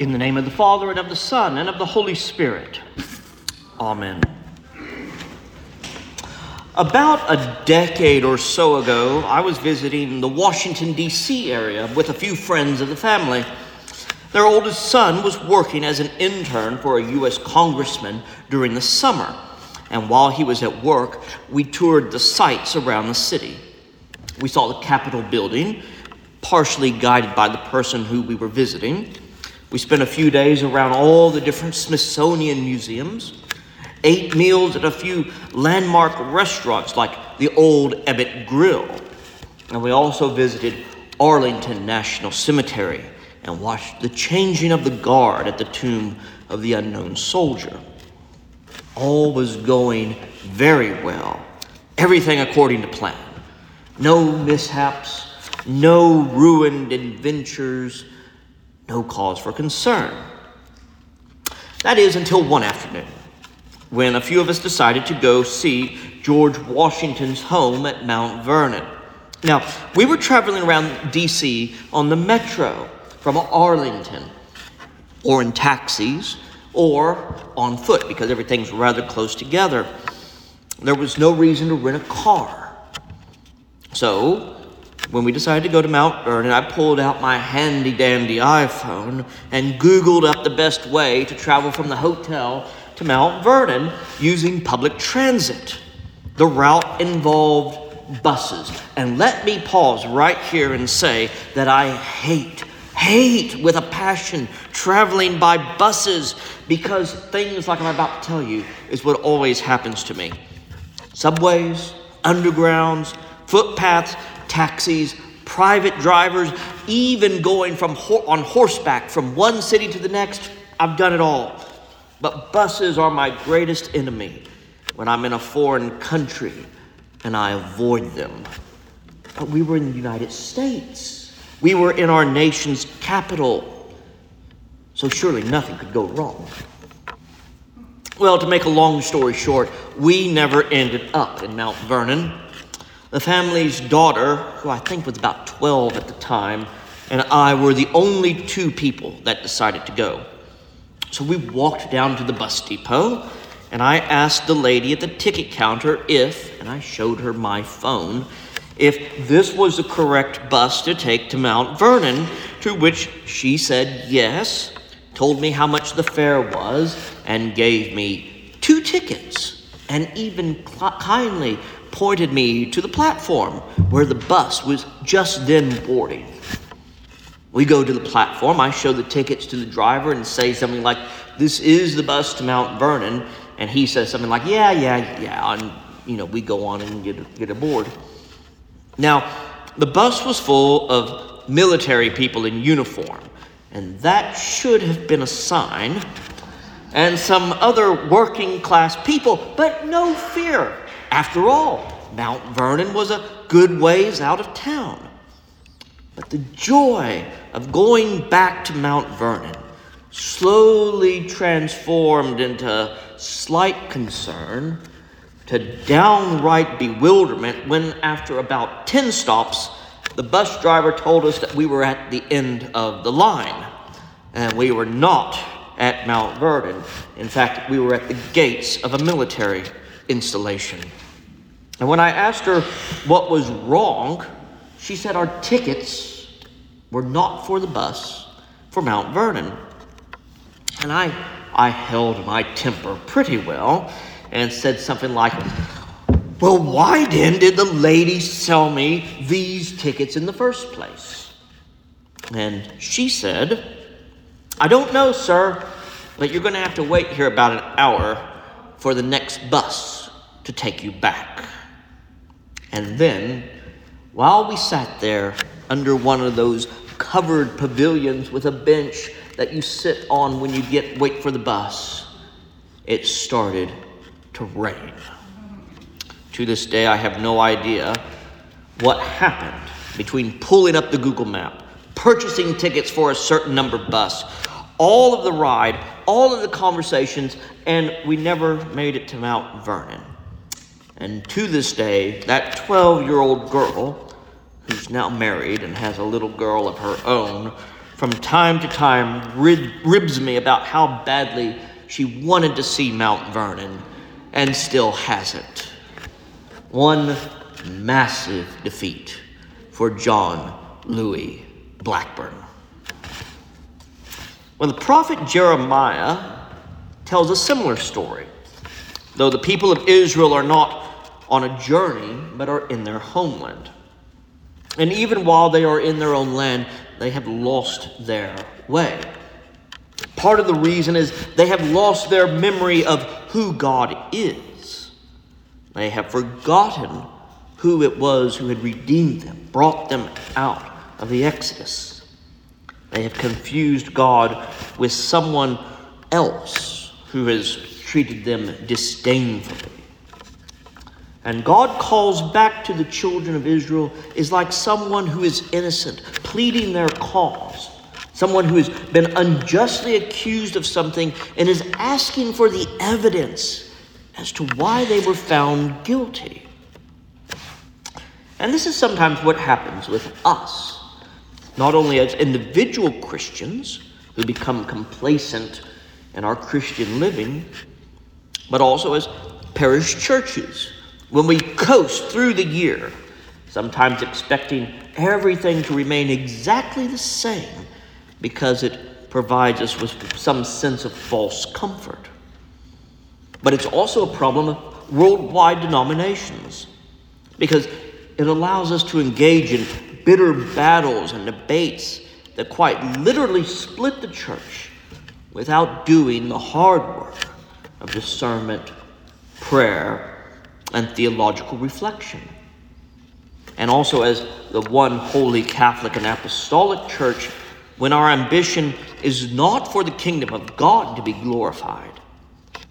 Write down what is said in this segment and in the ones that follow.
In the name of the Father, and of the Son, and of the Holy Spirit. Amen. About a decade or so ago, I was visiting the Washington, D.C. area with a few friends of the family. Their oldest son was working as an intern for a U.S. congressman during the summer, and while he was at work, we toured the sights around the city. We saw the Capitol building, partially guided by the person who we were visiting. We spent a few days around all the different Smithsonian museums ate meals at a few landmark restaurants like the Old Ebbitt Grill. And we also visited Arlington National Cemetery and watched the changing of the guard at the tomb of the unknown soldier. All was going very well, everything according to plan. No mishaps, no ruined adventures, no cause for concern. That is until one afternoon when a few of us decided to go see George Washington's home at Mount Vernon. Now, we were traveling around D.C. on the metro from Arlington, or in taxis, or on foot because everything's rather close together. There was no reason to rent a car. So, when we decided to go to Mount Vernon, I pulled out my handy dandy iPhone and Googled up the best way to travel from the hotel to Mount Vernon using public transit. The route involved buses. And let me pause right here and say that I hate, hate with a passion traveling by buses because things like I'm about to tell you is what always happens to me. Subways, undergrounds, footpaths, taxis, private drivers, even going from ho- on horseback from one city to the next. I've done it all. But buses are my greatest enemy when I'm in a foreign country and I avoid them. But we were in the United States, we were in our nation's capital. So surely nothing could go wrong. Well, to make a long story short, we never ended up in Mount Vernon. The family's daughter, who I think was about 12 at the time, and I were the only two people that decided to go. So we walked down to the bus depot, and I asked the lady at the ticket counter if, and I showed her my phone, if this was the correct bus to take to Mount Vernon, to which she said yes, told me how much the fare was, and gave me two tickets, and even cl- kindly pointed me to the platform where the bus was just then boarding. We go to the platform. I show the tickets to the driver and say something like, This is the bus to Mount Vernon. And he says something like, Yeah, yeah, yeah. And, you know, we go on and get, get aboard. Now, the bus was full of military people in uniform, and that should have been a sign, and some other working class people, but no fear. After all, Mount Vernon was a good ways out of town. But the joy of going back to Mount Vernon slowly transformed into slight concern to downright bewilderment when, after about 10 stops, the bus driver told us that we were at the end of the line. And we were not at Mount Vernon. In fact, we were at the gates of a military installation. And when I asked her what was wrong, she said our tickets were not for the bus for Mount Vernon. And I, I held my temper pretty well and said something like, Well, why then did the lady sell me these tickets in the first place? And she said, I don't know, sir, but you're going to have to wait here about an hour for the next bus to take you back. And then while we sat there under one of those covered pavilions with a bench that you sit on when you get wait for the bus, it started to rain. To this day, I have no idea what happened between pulling up the Google map, purchasing tickets for a certain number bus, all of the ride, all of the conversations, and we never made it to Mount Vernon. And to this day, that 12 year old girl, who's now married and has a little girl of her own, from time to time rib- ribs me about how badly she wanted to see Mount Vernon and still hasn't. One massive defeat for John Louis Blackburn. Well, the prophet Jeremiah tells a similar story, though the people of Israel are not on a journey, but are in their homeland. And even while they are in their own land, they have lost their way. Part of the reason is they have lost their memory of who God is. They have forgotten who it was who had redeemed them, brought them out of the Exodus. They have confused God with someone else who has treated them disdainfully. And God calls back to the children of Israel is like someone who is innocent, pleading their cause. Someone who has been unjustly accused of something and is asking for the evidence as to why they were found guilty. And this is sometimes what happens with us, not only as individual Christians who become complacent in our Christian living, but also as parish churches when we coast through the year, sometimes expecting everything to remain exactly the same because it provides us with some sense of false comfort. But it's also a problem of worldwide denominations because it allows us to engage in bitter battles and debates that quite literally split the church without doing the hard work of discernment, prayer, and theological reflection. And also, as the one holy Catholic and Apostolic Church, when our ambition is not for the kingdom of God to be glorified,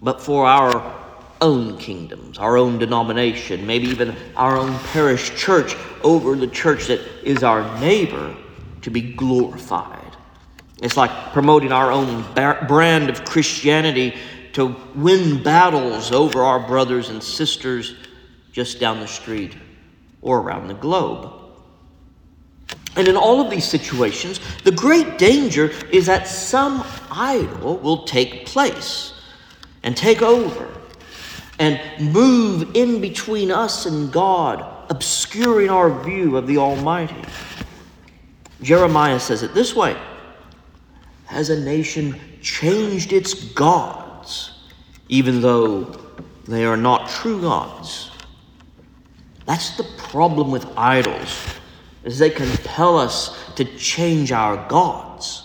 but for our own kingdoms, our own denomination, maybe even our own parish church over the church that is our neighbor to be glorified. It's like promoting our own brand of Christianity to win battles over our brothers and sisters just down the street or around the globe. And in all of these situations, the great danger is that some idol will take place and take over and move in between us and God, obscuring our view of the Almighty. Jeremiah says it this way Has a nation changed its God? Gods, even though they are not true gods. That's the problem with idols, is they compel us to change our gods.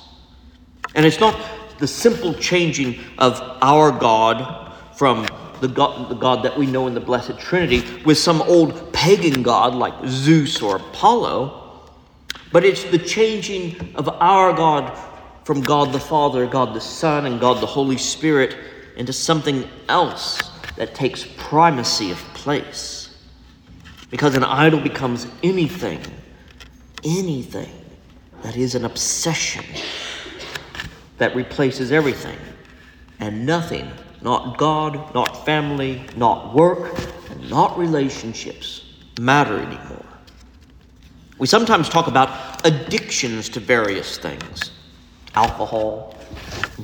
And it's not the simple changing of our God from the God, the God that we know in the Blessed Trinity with some old pagan God like Zeus or Apollo, but it's the changing of our God from God the Father, God the Son, and God the Holy Spirit into something else that takes primacy of place. Because an idol becomes anything, anything that is an obsession that replaces everything and nothing, not God, not family, not work, and not relationships, matter anymore. We sometimes talk about addictions to various things alcohol,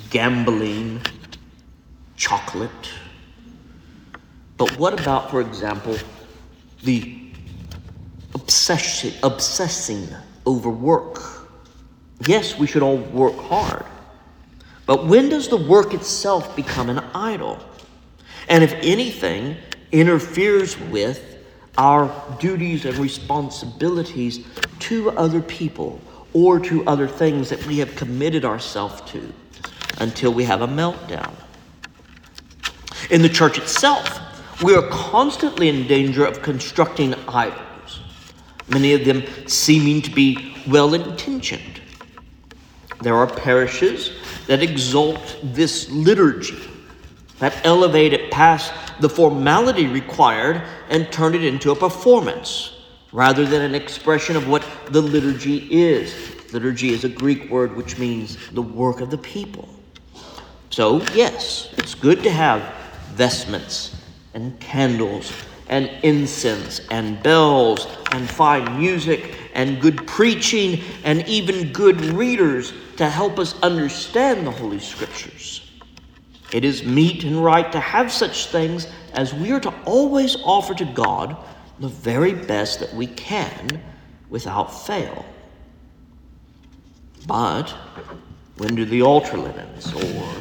gambling, chocolate. But what about, for example, the obsession, obsessing over work? Yes, we should all work hard. But when does the work itself become an idol? And if anything interferes with our duties and responsibilities to other people or to other things that we have committed ourselves to until we have a meltdown. In the church itself, we are constantly in danger of constructing idols, many of them seeming to be well intentioned. There are parishes that exalt this liturgy, that elevate it past the formality required and turn it into a performance rather than an expression of what the liturgy is. Liturgy is a Greek word which means the work of the people. So, yes, it's good to have vestments and candles and incense and bells and fine music and good preaching and even good readers to help us understand the Holy Scriptures. It is meet and right to have such things as we are to always offer to God the very best that we can without fail. But when do the altar linens or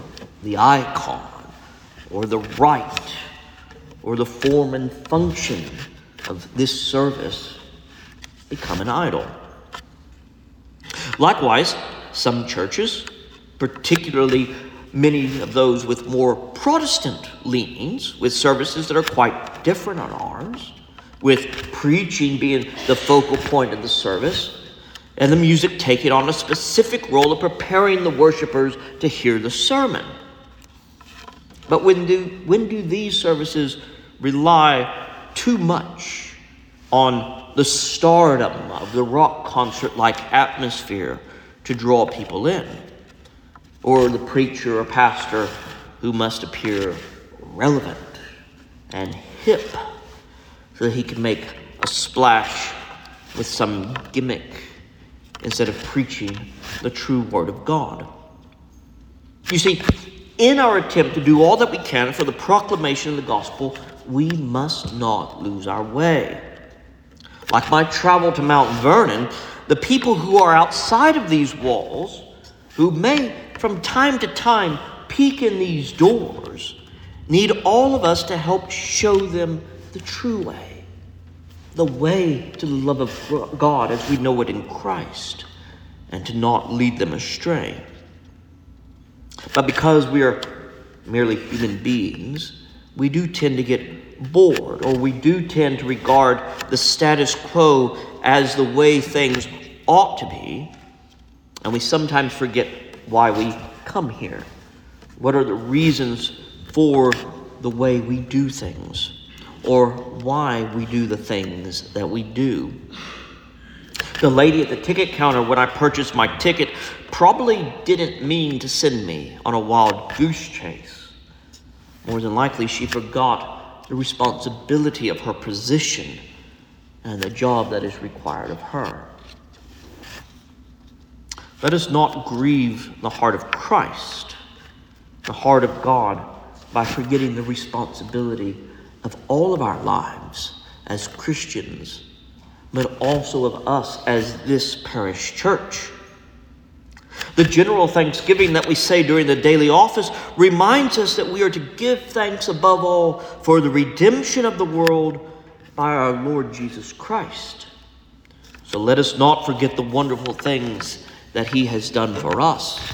the icon or the rite or the form and function of this service become an idol? Likewise, some churches, particularly many of those with more Protestant leanings, with services that are quite different on ours, with preaching being the focal point of the service, and the music taking on a specific role of preparing the worshipers to hear the sermon. But when do, when do these services rely too much on the stardom of the rock concert like atmosphere to draw people in? Or the preacher or pastor who must appear relevant and hip so that he can make a splash with some gimmick instead of preaching the true Word of God. You see, in our attempt to do all that we can for the proclamation of the gospel, we must not lose our way. Like my travel to Mount Vernon, the people who are outside of these walls, who may from time to time peek in these doors, need all of us to help show them the true way, the way to the love of God as we know it in Christ, and to not lead them astray. But because we are merely human beings, we do tend to get bored, or we do tend to regard the status quo as the way things ought to be, and we sometimes forget why we come here. What are the reasons for the way we do things? Or why we do the things that we do. The lady at the ticket counter, when I purchased my ticket, probably didn't mean to send me on a wild goose chase. More than likely, she forgot the responsibility of her position and the job that is required of her. Let us not grieve the heart of Christ, the heart of God, by forgetting the responsibility of all of our lives as Christians, but also of us as this parish church. The general thanksgiving that we say during the daily office reminds us that we are to give thanks above all for the redemption of the world by our Lord Jesus Christ. So let us not forget the wonderful things that He has done for us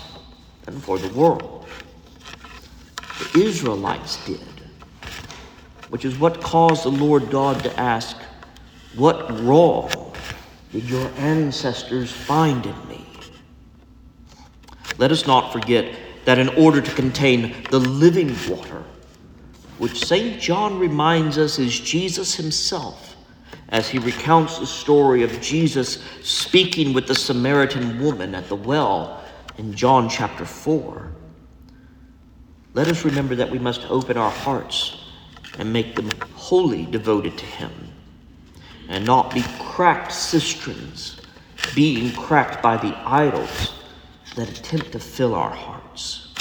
and for the world. The Israelites did which is what caused the Lord God to ask, What wrong did your ancestors find in me? Let us not forget that in order to contain the living water, which St. John reminds us is Jesus himself, as he recounts the story of Jesus speaking with the Samaritan woman at the well in John chapter 4. Let us remember that we must open our hearts and make them wholly devoted to Him, and not be cracked cisterns, being cracked by the idols that attempt to fill our hearts.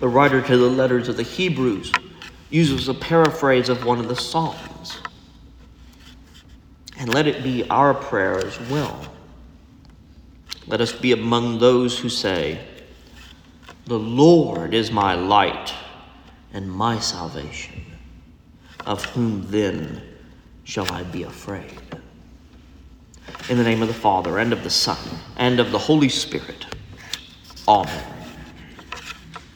The writer to the letters of the Hebrews uses a paraphrase of one of the Psalms. And let it be our prayer as well. Let us be among those who say, The Lord is my light and my salvation. Of whom then shall I be afraid? In the name of the Father, and of the Son, and of the Holy Spirit. Amen.